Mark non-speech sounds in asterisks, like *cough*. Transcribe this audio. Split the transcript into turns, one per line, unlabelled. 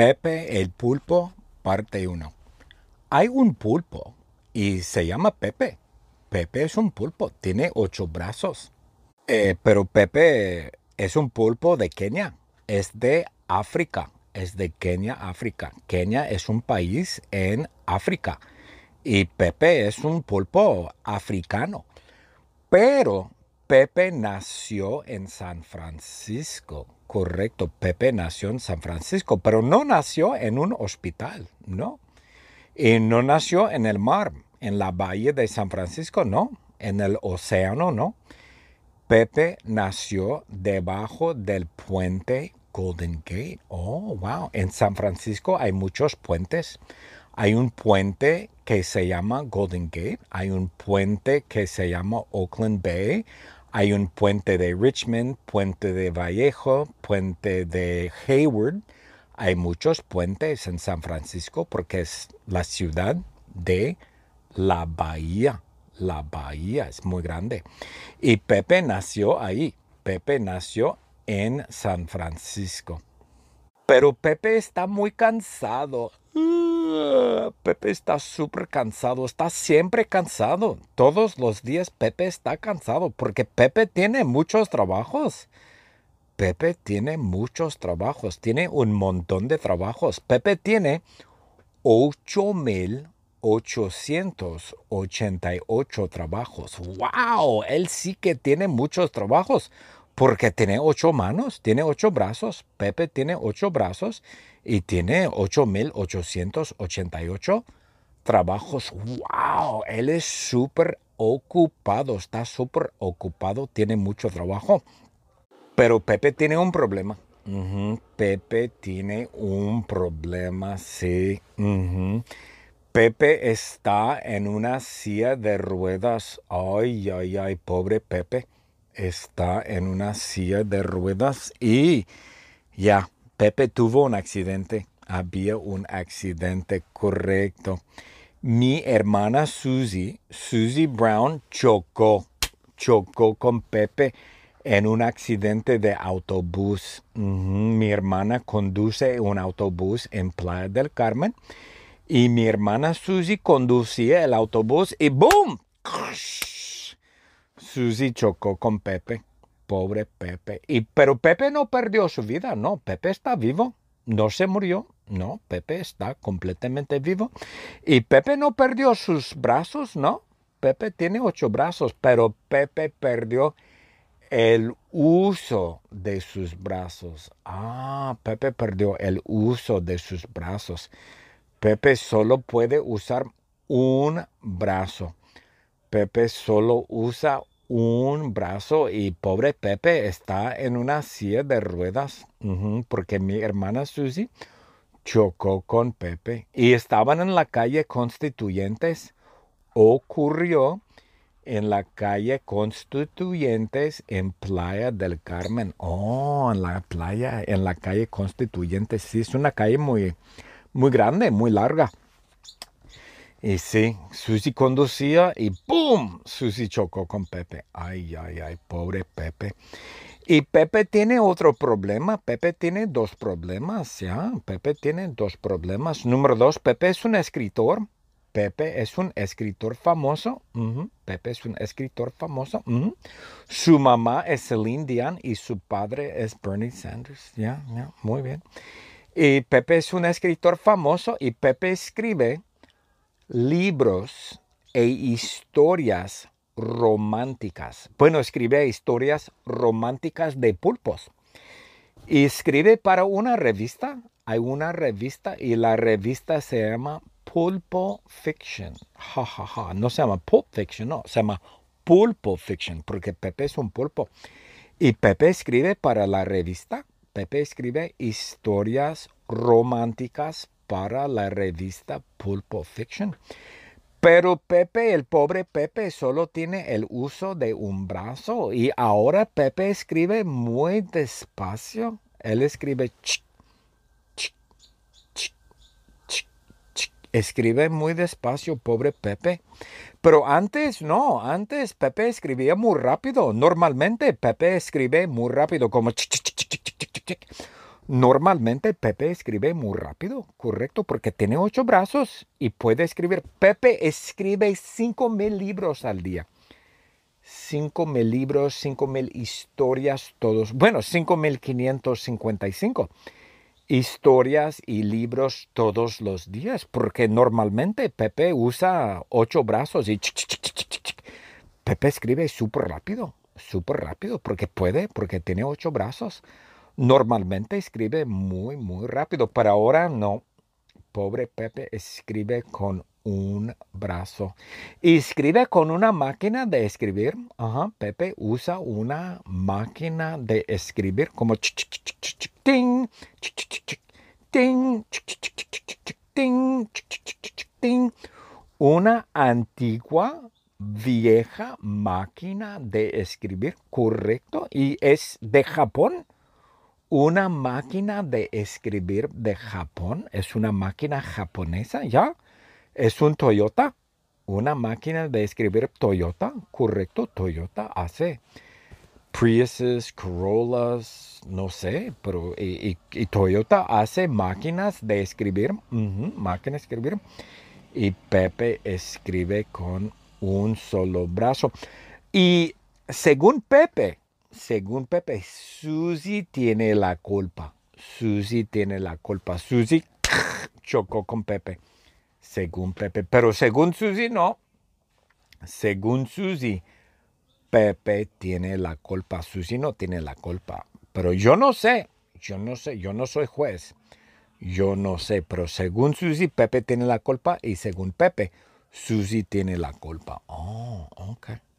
Pepe el pulpo, parte 1. Hay un pulpo y se llama Pepe. Pepe es un pulpo, tiene ocho brazos. Eh, pero Pepe es un pulpo de Kenia, es de África, es de Kenia, África. Kenia es un país en África y Pepe es un pulpo africano. Pero Pepe nació en San Francisco, correcto. Pepe nació en San Francisco, pero no nació en un hospital, ¿no? Y no nació en el mar, en la bahía de San Francisco, no. En el océano, no. Pepe nació debajo del puente Golden Gate. Oh, wow. En San Francisco hay muchos puentes. Hay un puente que se llama Golden Gate, hay un puente que se llama Oakland Bay, hay un puente de Richmond, puente de Vallejo, puente de Hayward. Hay muchos puentes en San Francisco porque es la ciudad de la bahía. La bahía es muy grande. Y Pepe nació ahí. Pepe nació en San Francisco. Pero Pepe está muy cansado. Pepe está súper cansado, está siempre cansado. Todos los días Pepe está cansado porque Pepe tiene muchos trabajos. Pepe tiene muchos trabajos, tiene un montón de trabajos. Pepe tiene 8.888 trabajos. ¡Wow! Él sí que tiene muchos trabajos porque tiene ocho manos, tiene ocho brazos. Pepe tiene ocho brazos y tiene 8.888 trabajos. ¡Wow! Él es súper ocupado, está súper ocupado, tiene mucho trabajo. Pero Pepe tiene un problema. Pepe tiene un problema, sí. Pepe está en una silla de ruedas. Ay, ay, ay, pobre Pepe. Está en una silla de ruedas y ya, Pepe tuvo un accidente. Había un accidente correcto. Mi hermana Susie, Susie Brown, chocó, chocó con Pepe en un accidente de autobús. Mi hermana conduce un autobús en Playa del Carmen y mi hermana Susie conducía el autobús y ¡boom! Susie chocó con Pepe pobre Pepe. Y, pero Pepe no perdió su vida, no, Pepe está vivo, no se murió, no, Pepe está completamente vivo. Y Pepe no perdió sus brazos, no, Pepe tiene ocho brazos, pero Pepe perdió el uso de sus brazos. Ah, Pepe perdió el uso de sus brazos. Pepe solo puede usar un brazo. Pepe solo usa un brazo y pobre Pepe está en una silla de ruedas porque mi hermana Susie chocó con Pepe y estaban en la calle Constituyentes. Ocurrió en la calle Constituyentes en Playa del Carmen. Oh, en la playa, en la calle Constituyentes. Sí, es una calle muy, muy grande, muy larga. Y sí, Susi conducía y ¡pum! Susi chocó con Pepe. Ay, ay, ay, pobre Pepe. Y Pepe tiene otro problema. Pepe tiene dos problemas, ¿ya? Pepe tiene dos problemas. Número dos, Pepe es un escritor. Pepe es un escritor famoso. Pepe es un escritor famoso. Su mamá es Celine Dion y su padre es Bernie Sanders. Ya, ya, muy bien. Y Pepe es un escritor famoso y Pepe escribe libros e historias románticas. Bueno, escribe historias románticas de pulpos. Y escribe para una revista. Hay una revista y la revista se llama Pulpo Fiction. Ja, ja, ja. No se llama Pulp Fiction, no. Se llama Pulpo Fiction porque Pepe es un pulpo. Y Pepe escribe para la revista. Pepe escribe historias románticas para la revista Pulpo Fiction. Pero Pepe, el pobre Pepe, solo tiene el uso de un brazo y ahora Pepe escribe muy despacio. Él escribe escribe muy despacio, pobre Pepe. Pero antes no, antes Pepe escribía muy rápido. Normalmente Pepe escribe muy rápido, como Normalmente Pepe escribe muy rápido, correcto, porque tiene ocho brazos y puede escribir. Pepe escribe cinco mil libros al día. Cinco mil libros, cinco mil historias, todos. Bueno, cinco mil quinientos cincuenta y cinco historias y libros todos los días, porque normalmente Pepe usa ocho brazos y Pepe escribe súper rápido, súper rápido, porque puede, porque tiene ocho brazos. Normalmente escribe muy, muy rápido, pero ahora no. Pobre Pepe escribe con un brazo. Escribe con una máquina de escribir. Ajá, Pepe usa una máquina de escribir como ting, ting, ting, una antigua vieja máquina de escribir, correcto, y es de Japón. Una máquina de escribir de Japón es una máquina japonesa, ¿ya? Es un Toyota, una máquina de escribir Toyota, correcto, Toyota hace Priuses, Corollas, no sé, pero y, Toyota hace máquinas de escribir, máquinas de escribir, y Pepe escribe con un solo brazo. Y según Pepe, según Pepe, Susi tiene la culpa. Susi tiene la culpa. Susi *clears throat* chocó con Pepe según Pepe. Pero según Susi, no. Según Susi, Pepe tiene la culpa. Susi no tiene la culpa. Pero yo no sé. Yo no sé. Yo no soy juez. Yo no sé. Pero según Susi, Pepe tiene la culpa. Y según Pepe, Susi tiene la culpa. Oh, ok.